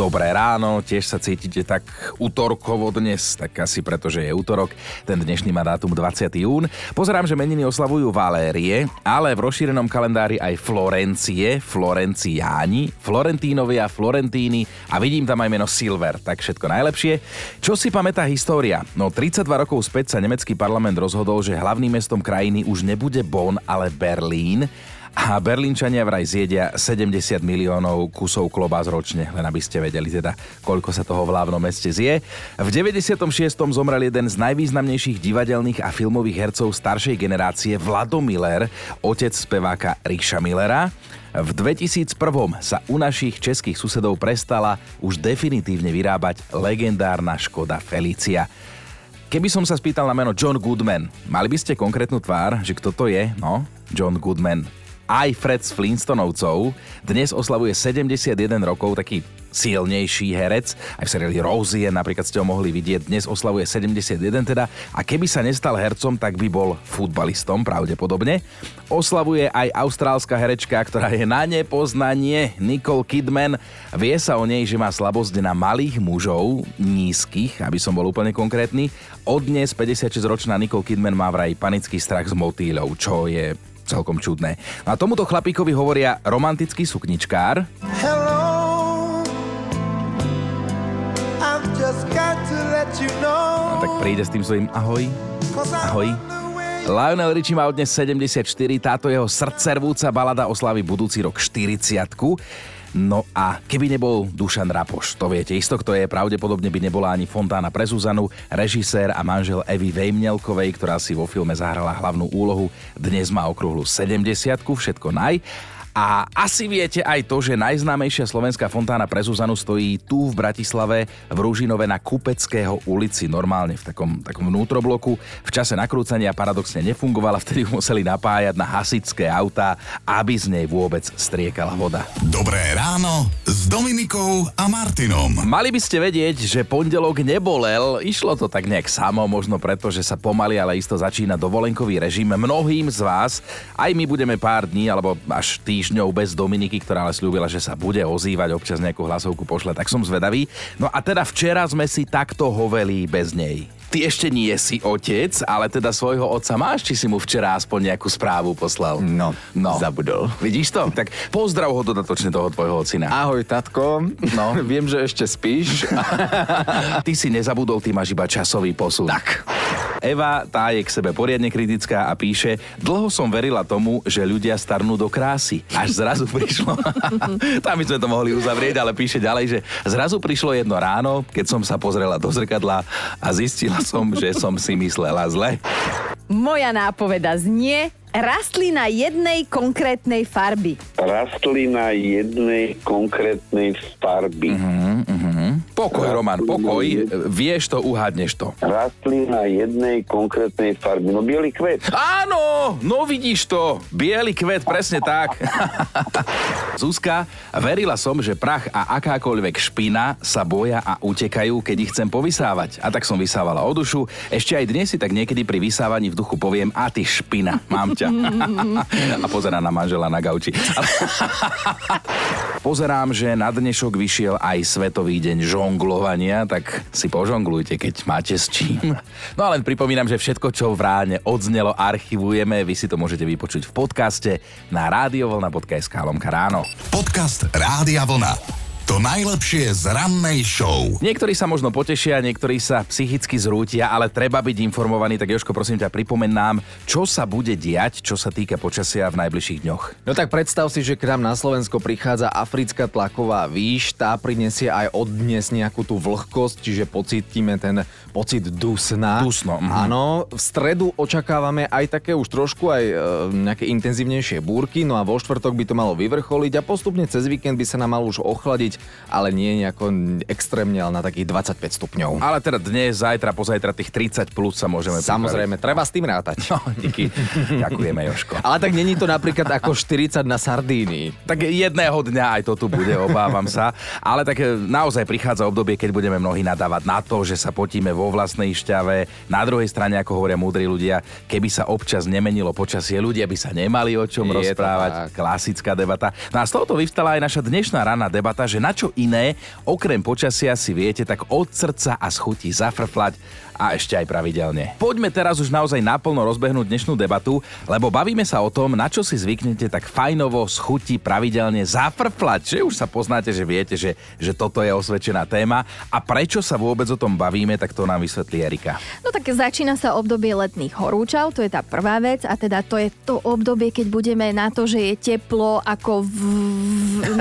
Dobré ráno, tiež sa cítite tak útorkovo dnes, tak asi preto, že je útorok. Ten dnešný má dátum 20. jún. Pozerám, že meniny oslavujú Valérie, ale v rozšírenom kalendári aj Florencie, Florenciáni, Florentínovia, Florentíny a vidím tam aj meno Silver, tak všetko najlepšie. Čo si pamätá história? No 32 rokov späť sa nemecký parlament rozhodol, že hlavným mestom krajiny už nebude Bonn, ale Berlín a Berlínčania vraj zjedia 70 miliónov kusov klobás ročne, len aby ste vedeli teda, koľko sa toho v hlavnom meste zje. V 96. zomrel jeden z najvýznamnejších divadelných a filmových hercov staršej generácie Vlado Miller, otec speváka Ríša Millera. V 2001 sa u našich českých susedov prestala už definitívne vyrábať legendárna Škoda Felicia. Keby som sa spýtal na meno John Goodman, mali by ste konkrétnu tvár, že kto to je? No, John Goodman aj Fred z Flintstonovcov. Dnes oslavuje 71 rokov, taký silnejší herec. Aj v seriáli Rosie napríklad ste ho mohli vidieť. Dnes oslavuje 71 teda. A keby sa nestal hercom, tak by bol futbalistom pravdepodobne. Oslavuje aj austrálska herečka, ktorá je na nepoznanie Nicole Kidman. Vie sa o nej, že má slabosť na malých mužov, nízkych, aby som bol úplne konkrétny. Od dnes 56-ročná Nicole Kidman má vraj panický strach z motýľov, čo je celkom čudné. A tomuto chlapíkovi hovoria romantický sukničkár. Hello, you know. A tak príde s tým svojím ahoj, ahoj. Lionel Richie má dnes 74, táto jeho srdcervúca balada oslaví budúci rok 40 No a keby nebol Dušan Rapoš, to viete isto, kto je, pravdepodobne by nebola ani Fontána pre Zuzanu, režisér a manžel Evy Vejmnelkovej, ktorá si vo filme zahrala hlavnú úlohu. Dnes má okruhlu 70 všetko naj. A asi viete aj to, že najznámejšia slovenská fontána pre Zuzanu stojí tu v Bratislave v Rúžinove na Kupeckého ulici, normálne v takom, takom vnútrobloku. V čase nakrúcania paradoxne nefungovala, vtedy museli napájať na hasičské autá, aby z nej vôbec striekala voda. Dobré ráno s Dominikou a Martinom. Mali by ste vedieť, že pondelok nebolel, išlo to tak nejak samo, možno preto, že sa pomaly, ale isto začína dovolenkový režim. Mnohým z vás, aj my budeme pár dní alebo až tý týždňov bez Dominiky, ktorá ale slúbila, že sa bude ozývať, občas nejakú hlasovku pošle, tak som zvedavý. No a teda včera sme si takto hoveli bez nej. Ty ešte nie si otec, ale teda svojho otca máš, či si mu včera aspoň nejakú správu poslal? No, no. zabudol. Vidíš to? Tak pozdrav ho dodatočne toho tvojho ocina. Ahoj, tatko. No. Viem, že ešte spíš. ty si nezabudol, ty máš iba časový posun. Tak. Eva, tá je k sebe poriadne kritická a píše, dlho som verila tomu, že ľudia starnú do krásy. Až zrazu prišlo, tam by sme to mohli uzavrieť, ale píše ďalej, že zrazu prišlo jedno ráno, keď som sa pozrela do zrkadla a zistila som, že som si myslela zle. Moja nápoveda znie, rastlina jednej konkrétnej farby. Rastlina jednej konkrétnej farby. Uh-huh, uh-huh. Pokoj, Roman, pokoj. Vieš to, uhádneš to. Rastlina jednej konkrétnej farby. No biely kvet. Áno, no vidíš to. Biely kvet, presne tak. Zuzka, verila som, že prach a akákoľvek špina sa boja a utekajú, keď ich chcem povysávať. A tak som vysávala o dušu. Ešte aj dnes si tak niekedy pri vysávaní v duchu poviem, a ty špina, mám ťa. a pozerá na manžela na gauči. Pozerám, že na dnešok vyšiel aj Svetový deň žonglovania, tak si požonglujte, keď máte s čím. No a len pripomínam, že všetko, čo v ráne odznelo, archivujeme. Vy si to môžete vypočuť v podcaste na radiovlna.sk lomka ráno. Podcast Rádia Vlna. To najlepšie z rannej show. Niektorí sa možno potešia, niektorí sa psychicky zrútia, ale treba byť informovaný. Tak Joško, prosím ťa, pripomen nám, čo sa bude diať, čo sa týka počasia v najbližších dňoch. No tak predstav si, že k nám na Slovensko prichádza africká tlaková výš, tá prinesie aj od dnes nejakú tú vlhkosť, čiže pocítime ten pocit dusna. Dusno. Mhm. Áno, v stredu očakávame aj také už trošku aj e, nejaké intenzívnejšie búrky, no a vo štvrtok by to malo vyvrcholiť a postupne cez víkend by sa nám malo už ochladiť ale nie nejako extrémne, ale na takých 25 stupňov. Ale teda dnes, zajtra, pozajtra tých 30 plus sa môžeme Samozrejme, treba s tým rátať. No, díky. Ďakujeme, Joško. Ale tak není to napríklad ako 40 na Sardínii. Tak jedného dňa aj to tu bude, obávam sa. Ale tak e, naozaj prichádza obdobie, keď budeme mnohí nadávať na to, že sa potíme vo vlastnej šťave. Na druhej strane, ako hovoria múdri ľudia, keby sa občas nemenilo počasie, ľudia by sa nemali o čom Je rozprávať. Klasická debata. No a z tohoto vyvstala aj naša dnešná ranná debata, že na čo iné, okrem počasia si viete tak od srdca a z zafrflať a ešte aj pravidelne. Poďme teraz už naozaj naplno rozbehnúť dnešnú debatu, lebo bavíme sa o tom, na čo si zvyknete tak fajnovo z chuti pravidelne zafrflať. Že už sa poznáte, že viete, že, že toto je osvedčená téma a prečo sa vôbec o tom bavíme, tak to nám vysvetlí Erika. No tak začína sa obdobie letných horúčav, to je tá prvá vec a teda to je to obdobie, keď budeme na to, že je teplo ako v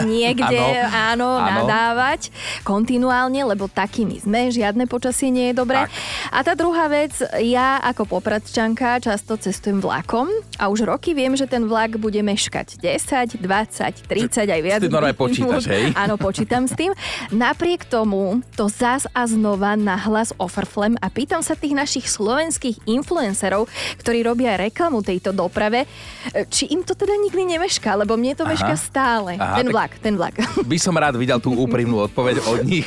niekde, áno, Áno. nadávať kontinuálne, lebo takými sme, žiadne počasie nie je dobré. Tak. A tá druhá vec, ja ako popradčanka často cestujem vlakom a už roky viem, že ten vlak bude meškať 10, 20, 30 aj viac. ty normálne počítaš, hej? Áno, počítam s tým. Napriek tomu to zás a znova na hlas ofrflem a pýtam sa tých našich slovenských influencerov, ktorí robia reklamu tejto doprave, e, či im to teda nikdy nemešká, lebo mne to Aha. mešká stále. Aha, ten tak- vlak, ten vlak. By som rád videl tú úprimnú odpoveď od nich.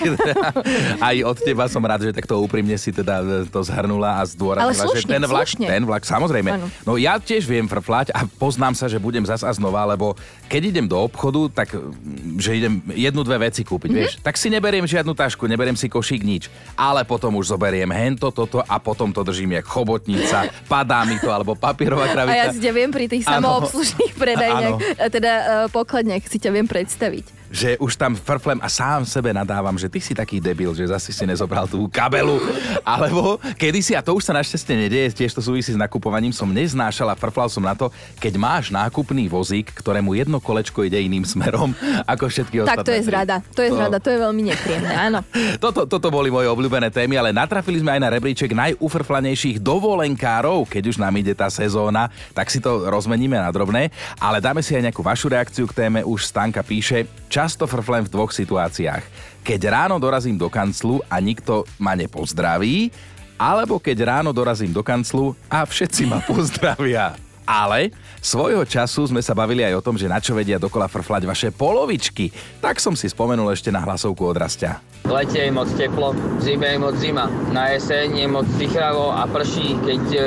Aj od teba som rád, že takto úprimne si teda to zhrnula a zdôraznila, že ten vlak, slušne. ten vlak, samozrejme. Áno. No ja tiež viem frflať a poznám sa, že budem zas a znova, lebo keď idem do obchodu, tak mm, že idem jednu, dve veci kúpiť, Mhm. vieš, tak si neberiem žiadnu tašku, neberiem si košík, nič. Ale potom už zoberiem hento, toto a potom to držím jak chobotnica, padá mi to, alebo papierová A kravica. ja si ťa viem pri tých samoobslužných predajniach, a teda uh, pokladniach si ťa viem predstaviť. Že už tam frflem a sám sebe nadávam, že ty si taký debil, že zase si nezobral tú kabelu. Alebo kedysi, a to už sa našťastie nedieje, tiež to súvisí s nakupovaním, som neznášal a frflal som na to, keď máš nákupný vozík, ktorému jedno kolečko ide iným smerom ako všetky ostatné. Tak to je zrada, to je zrada, to je veľmi nepríjemné, áno. Toto, toto boli moje obľúbené témy, ale natrafili sme aj na rebríček najufrflanejších dovolenkárov, keď už nám ide tá sezóna, tak si to rozmeníme na drobné, ale dáme si aj nejakú vašu reakciu k téme. Už Stanka píše, často frflem v dvoch situáciách. Keď ráno dorazím do kanclu a nikto ma nepozdraví, alebo keď ráno dorazím do kanclu a všetci ma pozdravia. Ale svojho času sme sa bavili aj o tom, že na čo vedia dokola frflať vaše polovičky. Tak som si spomenul ešte na hlasovku od Rastia. V lete je moc teplo, v zime je moc zima. Na jeseň je moc tichravo a prší, keď e,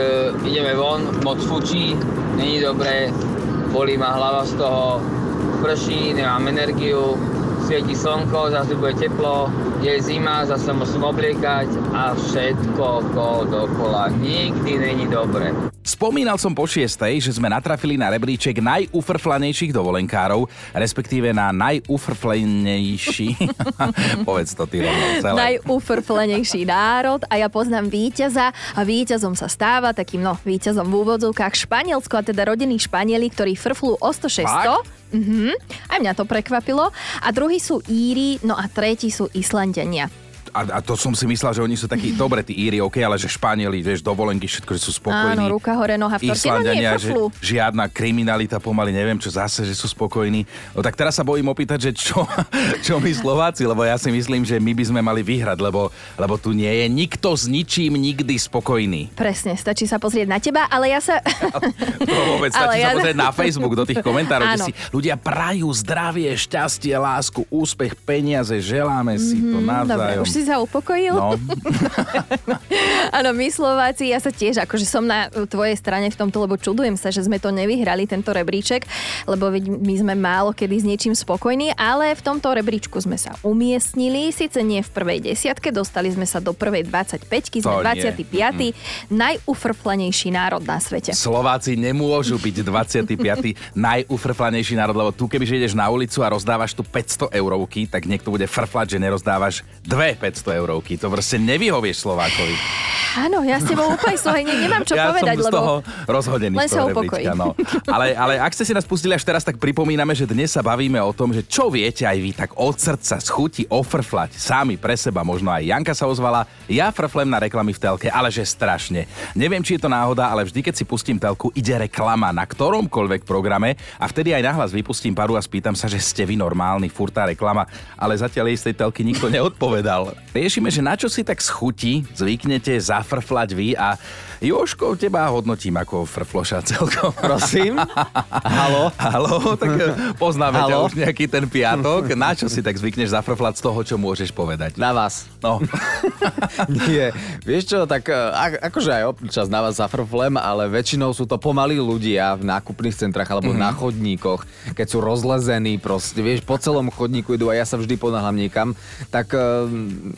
ideme von, moc fučí, není dobré, bolí ma hlava z toho, prší, nemám energiu, svieti slnko, zase bude teplo, je zima, zase musím obliekať a všetko ko dokola. Nikdy není dobre. Spomínal som po šiestej, že sme natrafili na rebríček najufrflanejších dovolenkárov, respektíve na najufrflanejší... Povedz to ty rovno celé. Najufrflenejší národ a ja poznám víťaza a víťazom sa stáva takým, no, víťazom v úvodzovkách Španielsko a teda rodinní Španieli, ktorí frflú o 100 600. Mhm, aj mňa to prekvapilo. A druhí sú Íri, no a tretí sú Islandania. A, a to som si myslel, že oni sú takí, dobre, tí Íri, ok, ale že Španieli, vieš, dovolenky, všetko, že sú spokojní. Áno, ruka hore, noha v. No Islandania, že žiadna kriminalita pomaly, neviem čo zase, že sú spokojní. No tak teraz sa bojím opýtať, že čo, čo my Slováci, lebo ja si myslím, že my by sme mali vyhrať, lebo, lebo tu nie je nikto s ničím nikdy spokojný. Presne, stačí sa pozrieť na teba, ale ja sa... To vôbec Ale stačí ja- sa pozrieť na Facebook do tých komentárov, Áno. kde si ľudia prajú zdravie, šťastie, lásku, úspech, peniaze, želáme si to Dobre, navzájom. už si sa upokojil? No, Áno, my Slováci, ja sa tiež, akože som na tvojej strane v tomto, lebo čudujem sa, že sme to nevyhrali, tento rebríček, lebo my sme málo kedy s niečím spokojní, ale v tomto rebríčku sme sa umiestnili, síce nie v prvej desiatke, dostali sme sa do prvej 25 sme To nie. 25. Najufrflanejší národ na svete. Slováci nemôžu byť 25. najufrflanejší národ, lebo tu kebyže ideš na ulicu a rozdávaš tu 500 eurovky, tak niekto bude frflať, že nerozdávaš dve 500 eurovky. To proste nevyhovieš Slovákovi. Áno, ja s tebou úplne ne- nemám čo ja povedať, som z lebo... toho rozhodený Len sa toho upokoj. rebríčka, no. ale, ale ak ste si nás pustili až teraz, tak pripomíname, že dnes sa bavíme o tom, že čo viete aj vy tak od srdca z chuti ofrflať sami pre seba. Možno aj Janka sa ozvala, ja frflem na reklamy v telke, ale že strašne. Neviem, či je to náhoda, ale vždy, keď si pustím telku, ide reklama na ktoromkoľvek programe a vtedy aj nahlas vypustím paru a spýtam sa, že ste vy normálni, furtá reklama, ale zatiaľ jej z tej telky nikto neodpovedal. Riešime, že na čo si tak z chuti zvyknete zafrflať vy a Joško, teba hodnotím ako frfloša celkom. Prosím. Halo. Halo, tak eh, poznáme ťa už nejaký ten piatok. Na čo si tak zvykneš zafrflať z toho, čo môžeš povedať? Na vás. No, Nie, vieš čo, tak e, a- akože aj občas na vás zafrflem, ale väčšinou sú to pomalí ľudia v nákupných centrách alebo mm-hmm. na chodníkoch, keď sú rozlezení proste, vieš, po celom chodníku idú a ja sa vždy ponáhľam niekam, tak e,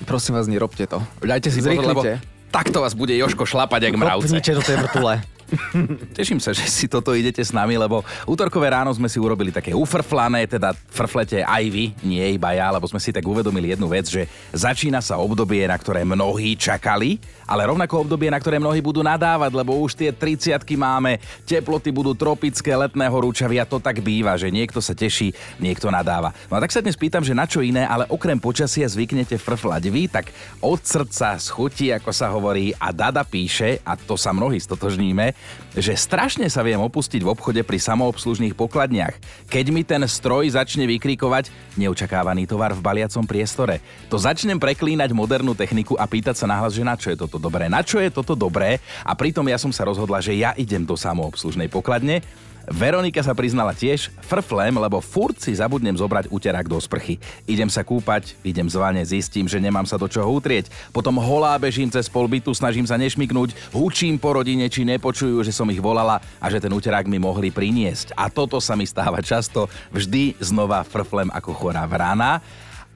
prosím vás, nerobte to. dajte si pozor, lebo Zrýchlite. takto vás bude Joško šlapať jak mravce. Kopnite do tej vrtule. Teším sa, že si toto idete s nami, lebo útorkové ráno sme si urobili také ufrflané, teda frflete aj vy, nie iba ja, lebo sme si tak uvedomili jednu vec, že začína sa obdobie, na ktoré mnohí čakali, ale rovnako obdobie, na ktoré mnohí budú nadávať, lebo už tie 30 máme, teploty budú tropické, letné horúčavy a to tak býva, že niekto sa teší, niekto nadáva. No a tak sa dnes pýtam, že na čo iné, ale okrem počasia zvyknete frflať vy, tak od srdca, z ako sa hovorí, a Dada píše, a to sa mnohí stotožníme, že strašne sa viem opustiť v obchode pri samoobslužných pokladniach. Keď mi ten stroj začne vykrikovať neočakávaný tovar v baliacom priestore, to začnem preklínať modernú techniku a pýtať sa nahlas, že na čo je toto dobré, na čo je toto dobré? A pritom ja som sa rozhodla, že ja idem do samoobslužnej pokladne Veronika sa priznala tiež, frflem, lebo furt si zabudnem zobrať uterák do sprchy. Idem sa kúpať, idem zvane, zistím, že nemám sa do čoho utrieť. Potom holá bežím cez pol bytu, snažím sa nešmiknúť, hučím po rodine, či nepočujú, že som ich volala a že ten uterák mi mohli priniesť. A toto sa mi stáva často, vždy znova frflem ako chorá vrana.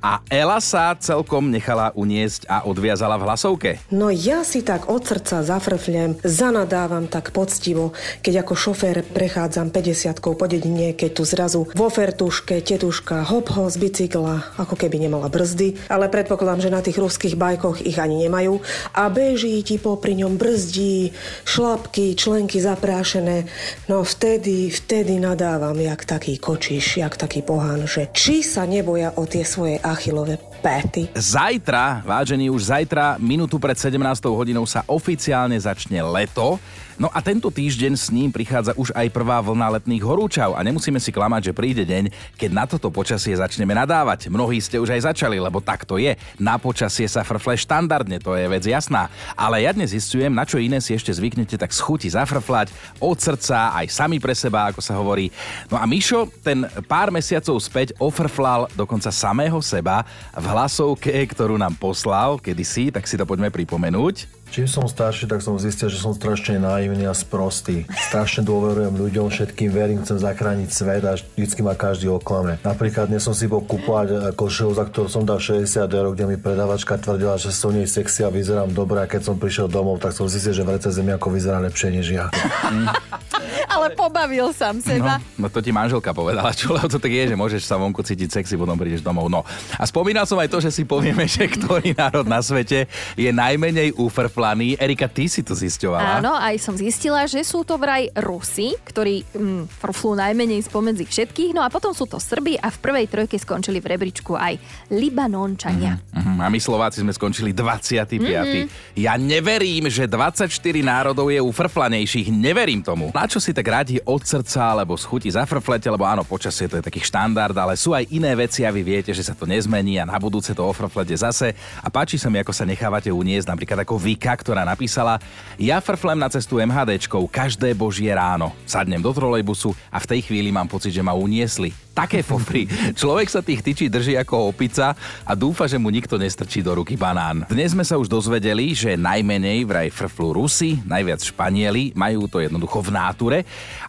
A Ela sa celkom nechala uniesť a odviazala v hlasovke. No ja si tak od srdca zafrflem, zanadávam tak poctivo, keď ako šofér prechádzam 50 po dedine, keď tu zrazu vo fertuške tetuška hop ho z bicykla, ako keby nemala brzdy, ale predpokladám, že na tých ruských bajkoch ich ani nemajú a beží ti popri ňom brzdí, šlapky, členky zaprášené. No vtedy, vtedy nadávam, jak taký kočiš, jak taký pohán, že či sa neboja o tie svoje Achilowe 5. Zajtra, vážení, už zajtra, minútu pred 17 hodinou sa oficiálne začne leto. No a tento týždeň s ním prichádza už aj prvá vlna letných horúčav a nemusíme si klamať, že príde deň, keď na toto počasie začneme nadávať. Mnohí ste už aj začali, lebo tak to je. Na počasie sa frfle štandardne, to je vec jasná. Ale ja dnes zistujem, na čo iné si ešte zvyknete tak schuti zafrflať, od srdca, aj sami pre seba, ako sa hovorí. No a Mišo ten pár mesiacov späť ofrflal dokonca samého seba v hlasovke, ktorú nám poslal kedysi, tak si to poďme pripomenúť. Čím som starší, tak som zistil, že som strašne naivný a sprostý. Strašne dôverujem ľuďom, všetkým verím, chcem zachrániť svet a vždycky ma každý oklame. Napríklad dnes som si bol kúpovať košelu, za ktorú som dal 60 eur, kde mi predavačka tvrdila, že som nej sexy a vyzerám dobre a keď som prišiel domov, tak som zistil, že vrece zemiako vyzerá lepšie než ja. Ale pobavil sám seba. No to ti manželka povedala, čo lebo to tak je, že môžeš sa vonku cítiť sexy, potom prídeš domov. No a spomínal som aj to, že si povieme, že ktorý národ na svete je najmenej ufrflaný. Erika, ty si to zisťovala. Áno, aj som zistila, že sú to vraj Rusi, ktorí mm, frflú najmenej spomedzi všetkých, no a potom sú to Srby a v prvej trojke skončili v rebríčku aj Libanončania. Mhm, a my Slováci sme skončili 25. Ja neverím, že 24 národov je ufrflanejších. Neverím tomu. Na čo si tak radi od srdca alebo z chuti zafrflete, lebo áno, počasie to je taký štandard, ale sú aj iné veci a vy viete, že sa to nezmení a na budúce to ofrflete zase. A páči sa mi, ako sa nechávate uniesť, napríklad ako Vika, ktorá napísala Ja frflem na cestu MHDčkou každé božie ráno. Sadnem do trolejbusu a v tej chvíli mám pocit, že ma uniesli. Také fofry. Človek sa tých tyčí drží ako opica a dúfa, že mu nikto nestrčí do ruky banán. Dnes sme sa už dozvedeli, že najmenej vraj frflú Rusi, najviac Španieli, majú to jednoducho v náture.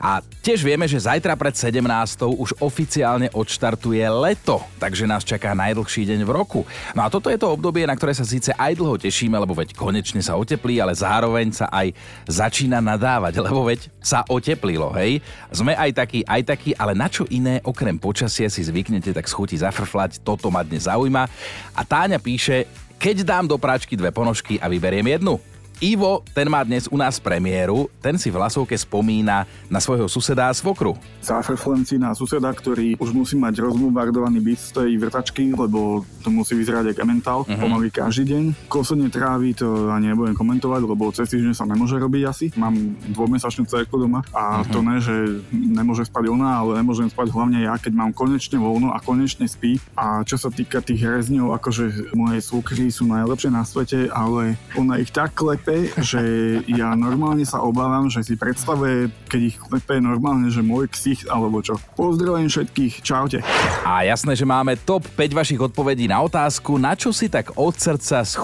A tiež vieme, že zajtra pred 17. už oficiálne odštartuje leto, takže nás čaká najdlhší deň v roku. No a toto je to obdobie, na ktoré sa síce aj dlho tešíme, lebo veď konečne sa oteplí, ale zároveň sa aj začína nadávať, lebo veď sa oteplilo, hej? Sme aj takí, aj takí, ale na čo iné okrem počasie si zvyknete tak schuti zafrflať, toto ma dnes zaujíma. A Táňa píše, Keď dám do práčky dve ponožky a vyberiem jednu. Ivo, ten má dnes u nás premiéru, ten si v hlasovke spomína na svojho suseda a svokru. Zafrflem si na suseda, ktorý už musí mať rozbombardovaný byt z tej vrtačky, lebo to musí vyzerať ako ementál, uh-huh. pomaly každý deň. Kosenie trávy to ani nebudem komentovať, lebo cez týždeň sa nemôže robiť asi. Mám dvojmesačnú cerku doma a uh-huh. to ne, že nemôže spať ona, ale nemôžem spať hlavne ja, keď mám konečne voľno a konečne spí. A čo sa týka tých rezňov, akože moje svokry sú najlepšie na svete, ale ona ich tak klepe, klepe, že ja normálne sa obávam, že si predstavuje, keď ich klepe normálne, že môj ksich alebo čo. Pozdravujem všetkých, čaute. A jasné, že máme top 5 vašich odpovedí na otázku, na čo si tak od srdca z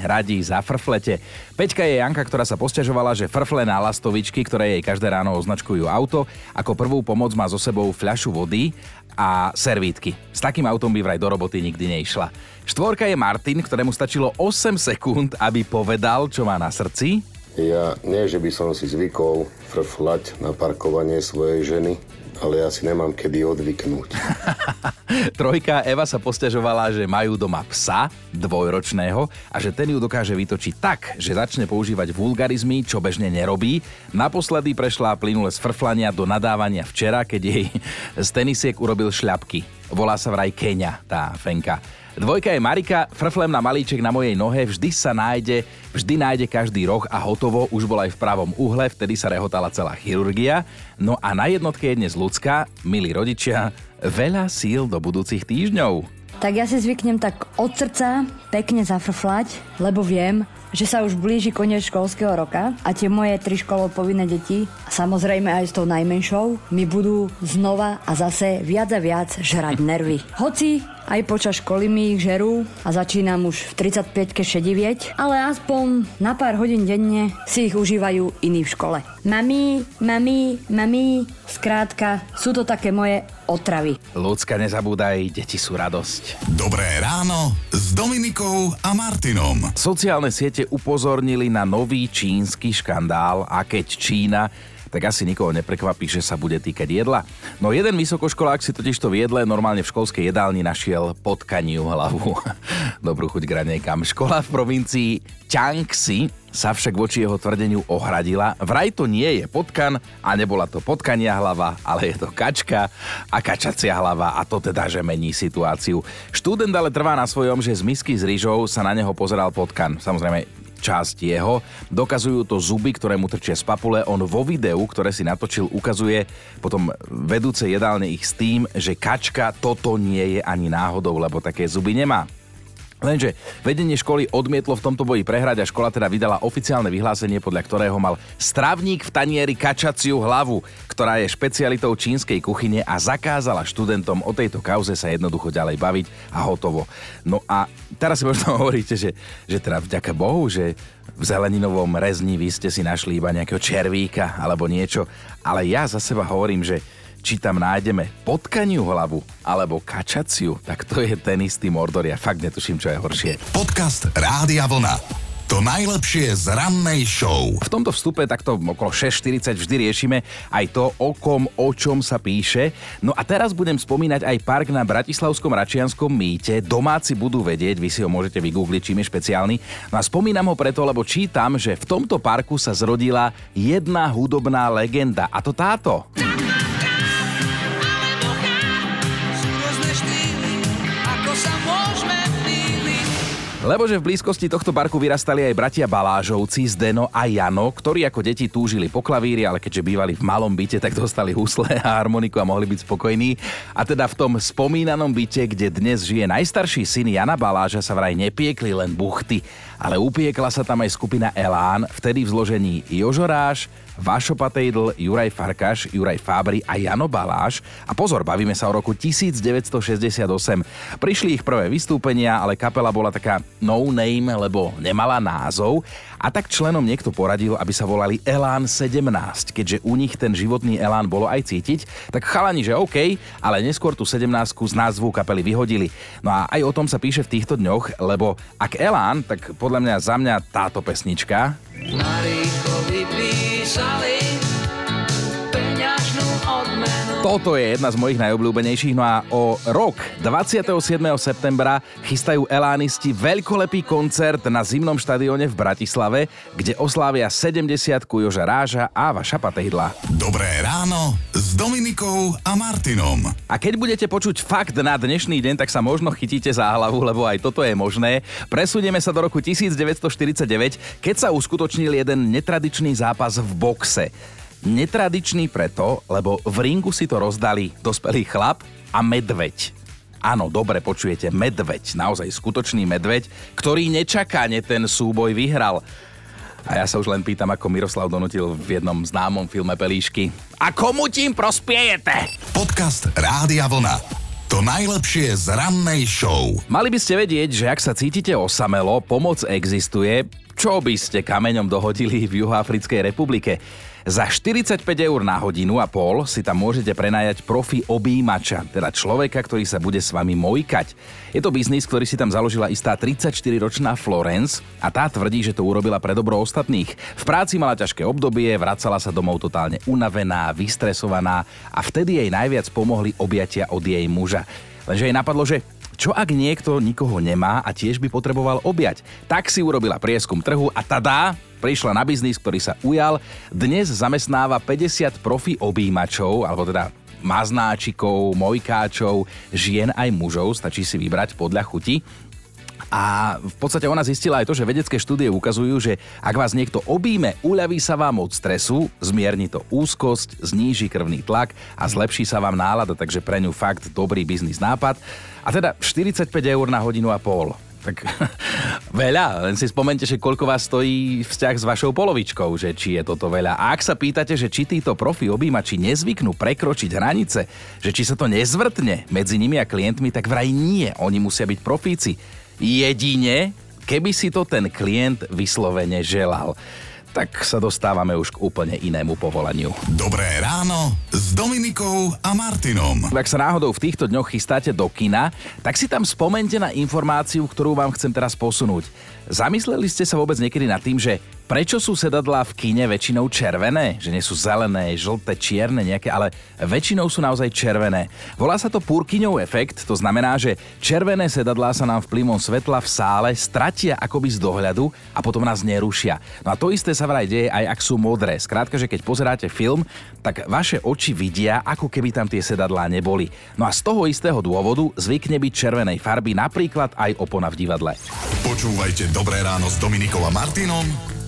radí za frflete. Peťka je Janka, ktorá sa posťažovala, že frfle na lastovičky, ktoré jej každé ráno označkujú auto, ako prvú pomoc má so sebou fľašu vody a servítky. S takým autom by vraj do roboty nikdy neišla. Štvorka je Martin, ktorému stačilo 8 sekúnd, aby povedal, čo má na srdci. Ja nie, že by som si zvykol frflať na parkovanie svojej ženy, ale ja si nemám kedy odvyknúť. Trojka Eva sa posťažovala, že majú doma psa, dvojročného, a že ten ju dokáže vytočiť tak, že začne používať vulgarizmy, čo bežne nerobí. Naposledy prešla plynule z frflania do nadávania včera, keď jej z tenisiek urobil šľapky. Volá sa vraj Kenia, tá fenka. Dvojka je Marika, frflem na malíček na mojej nohe, vždy sa nájde, vždy nájde každý roh a hotovo, už bol aj v pravom uhle, vtedy sa rehotala celá chirurgia. No a na jednotke je dnes ľudská, milí rodičia, veľa síl do budúcich týždňov. Tak ja si zvyknem tak od srdca pekne zafrflať, lebo viem, že sa už blíži koniec školského roka a tie moje tri školov povinné deti, samozrejme aj s tou najmenšou, mi budú znova a zase viac a viac žrať nervy. Hoci aj počas školy mi ich žerú a začínam už v 35-ke šedivieť, ale aspoň na pár hodín denne si ich užívajú iní v škole. Mami, mami, mami, skrátka, sú to také moje otravy. Ľudská, nezabúdaj, deti sú radosť. Dobré ráno s Dominikou a Martinom. Sociálne siete upozornili na nový čínsky škandál a keď Čína tak asi nikoho neprekvapí, že sa bude týkať jedla. No jeden vysokoškolák si totiž to v jedle normálne v školskej jedálni našiel potkaniu hlavu. Dobrú chuť k ranejkám. Škola v provincii Čiangxi sa však voči jeho tvrdeniu ohradila. Vraj to nie je potkan a nebola to potkania hlava, ale je to kačka a kačacia hlava a to teda, že mení situáciu. Študent ale trvá na svojom, že z misky s rýžou sa na neho pozeral potkan. Samozrejme, časť jeho. Dokazujú to zuby, ktoré mu trčia z papule. On vo videu, ktoré si natočil, ukazuje potom vedúce jedálne ich s tým, že kačka toto nie je ani náhodou, lebo také zuby nemá. Lenže vedenie školy odmietlo v tomto boji prehrať a škola teda vydala oficiálne vyhlásenie, podľa ktorého mal stravník v tanieri kačaciu hlavu, ktorá je špecialitou čínskej kuchyne a zakázala študentom o tejto kauze sa jednoducho ďalej baviť a hotovo. No a teraz si možno hovoríte, že, že teda vďaka Bohu, že v zeleninovom rezni vy ste si našli iba nejakého červíka alebo niečo, ale ja za seba hovorím, že či tam nájdeme potkaniu hlavu alebo kačaciu, tak to je ten istý Mordor. Ja fakt netuším, čo je horšie. Podcast Rádia Vlna. To najlepšie z rannej show. V tomto vstupe takto okolo 6.40 vždy riešime aj to, o kom, o čom sa píše. No a teraz budem spomínať aj park na Bratislavskom Račianskom mýte. Domáci budú vedieť, vy si ho môžete vygoogliť, čím je špeciálny. No a spomínam ho preto, lebo čítam, že v tomto parku sa zrodila jedna hudobná legenda. A to táto. Lebo že v blízkosti tohto parku vyrastali aj bratia Balážovci, Zdeno a Jano, ktorí ako deti túžili po klavíri, ale keďže bývali v malom byte, tak dostali husle a harmoniku a mohli byť spokojní. A teda v tom spomínanom byte, kde dnes žije najstarší syn Jana Baláža, sa vraj nepiekli len buchty, ale upiekla sa tam aj skupina Elán, vtedy v zložení Jožoráš, Vašo Patejdl, Juraj Farkaš, Juraj Fábry a Jano Baláš. A pozor, bavíme sa o roku 1968. Prišli ich prvé vystúpenia, ale kapela bola taká no name, lebo nemala názov. A tak členom niekto poradil, aby sa volali Elán 17, keďže u nich ten životný elán bolo aj cítiť. Tak chalani, že OK, ale neskôr tú 17 z názvu kapely vyhodili. No a aj o tom sa píše v týchto dňoch, lebo ak Elán, tak podľa mňa za mňa táto pesnička. Vypísali solid. Toto je jedna z mojich najobľúbenejších. No a o rok, 27. septembra, chystajú Elánisti veľkolepý koncert na zimnom štadióne v Bratislave, kde oslávia 70 Joža Ráža a Vaša Patejdla. Dobré ráno s Dominikou a Martinom. A keď budete počuť fakt na dnešný deň, tak sa možno chytíte za hlavu, lebo aj toto je možné. Presunieme sa do roku 1949, keď sa uskutočnil jeden netradičný zápas v boxe. Netradičný preto, lebo v ringu si to rozdali dospelý chlap a medveď. Áno, dobre počujete, medveď, naozaj skutočný medveď, ktorý nečakane ten súboj vyhral. A ja sa už len pýtam, ako Miroslav donutil v jednom známom filme Pelíšky. A komu tým prospiejete? Podcast Rádia Vlna. To najlepšie z rannej show. Mali by ste vedieť, že ak sa cítite osamelo, pomoc existuje, čo by ste kameňom dohodili v Juhoafrickej republike. Za 45 eur na hodinu a pol si tam môžete prenajať profi objímača, teda človeka, ktorý sa bude s vami mojkať. Je to biznis, ktorý si tam založila istá 34-ročná Florence a tá tvrdí, že to urobila pre dobro ostatných. V práci mala ťažké obdobie, vracala sa domov totálne unavená, vystresovaná a vtedy jej najviac pomohli objatia od jej muža. Lenže jej napadlo, že čo ak niekto nikoho nemá a tiež by potreboval objať? Tak si urobila prieskum trhu a tadá, prišla na biznis, ktorý sa ujal. Dnes zamestnáva 50 profi objímačov, alebo teda maznáčikov, mojkáčov, žien aj mužov, stačí si vybrať podľa chuti. A v podstate ona zistila aj to, že vedecké štúdie ukazujú, že ak vás niekto obíme, uľaví sa vám od stresu, zmierni to úzkosť, zníži krvný tlak a zlepší sa vám nálada, takže pre ňu fakt dobrý biznis nápad. A teda 45 eur na hodinu a pol. Tak veľa, len si spomente, že koľko vás stojí vzťah s vašou polovičkou, že či je toto veľa. A ak sa pýtate, že či títo profi objímači nezvyknú prekročiť hranice, že či sa to nezvrtne medzi nimi a klientmi, tak vraj nie, oni musia byť profíci. Jedine, keby si to ten klient vyslovene želal tak sa dostávame už k úplne inému povolaniu. Dobré ráno s Dominikou a Martinom. Ak sa náhodou v týchto dňoch chystáte do kina, tak si tam spomente na informáciu, ktorú vám chcem teraz posunúť. Zamysleli ste sa vôbec niekedy nad tým, že prečo sú sedadlá v kine väčšinou červené? Že nie sú zelené, žlté, čierne nejaké, ale väčšinou sú naozaj červené. Volá sa to Purkyňov efekt, to znamená, že červené sedadlá sa nám vplyvom svetla v sále stratia akoby z dohľadu a potom nás nerušia. No a to isté sa vraj deje aj ak sú modré. Skrátka, že keď pozeráte film, tak vaše oči vidia, ako keby tam tie sedadlá neboli. No a z toho istého dôvodu zvykne byť červenej farby napríklad aj opona v divadle. Počúvajte Dobré ráno s Dominikom a Martinom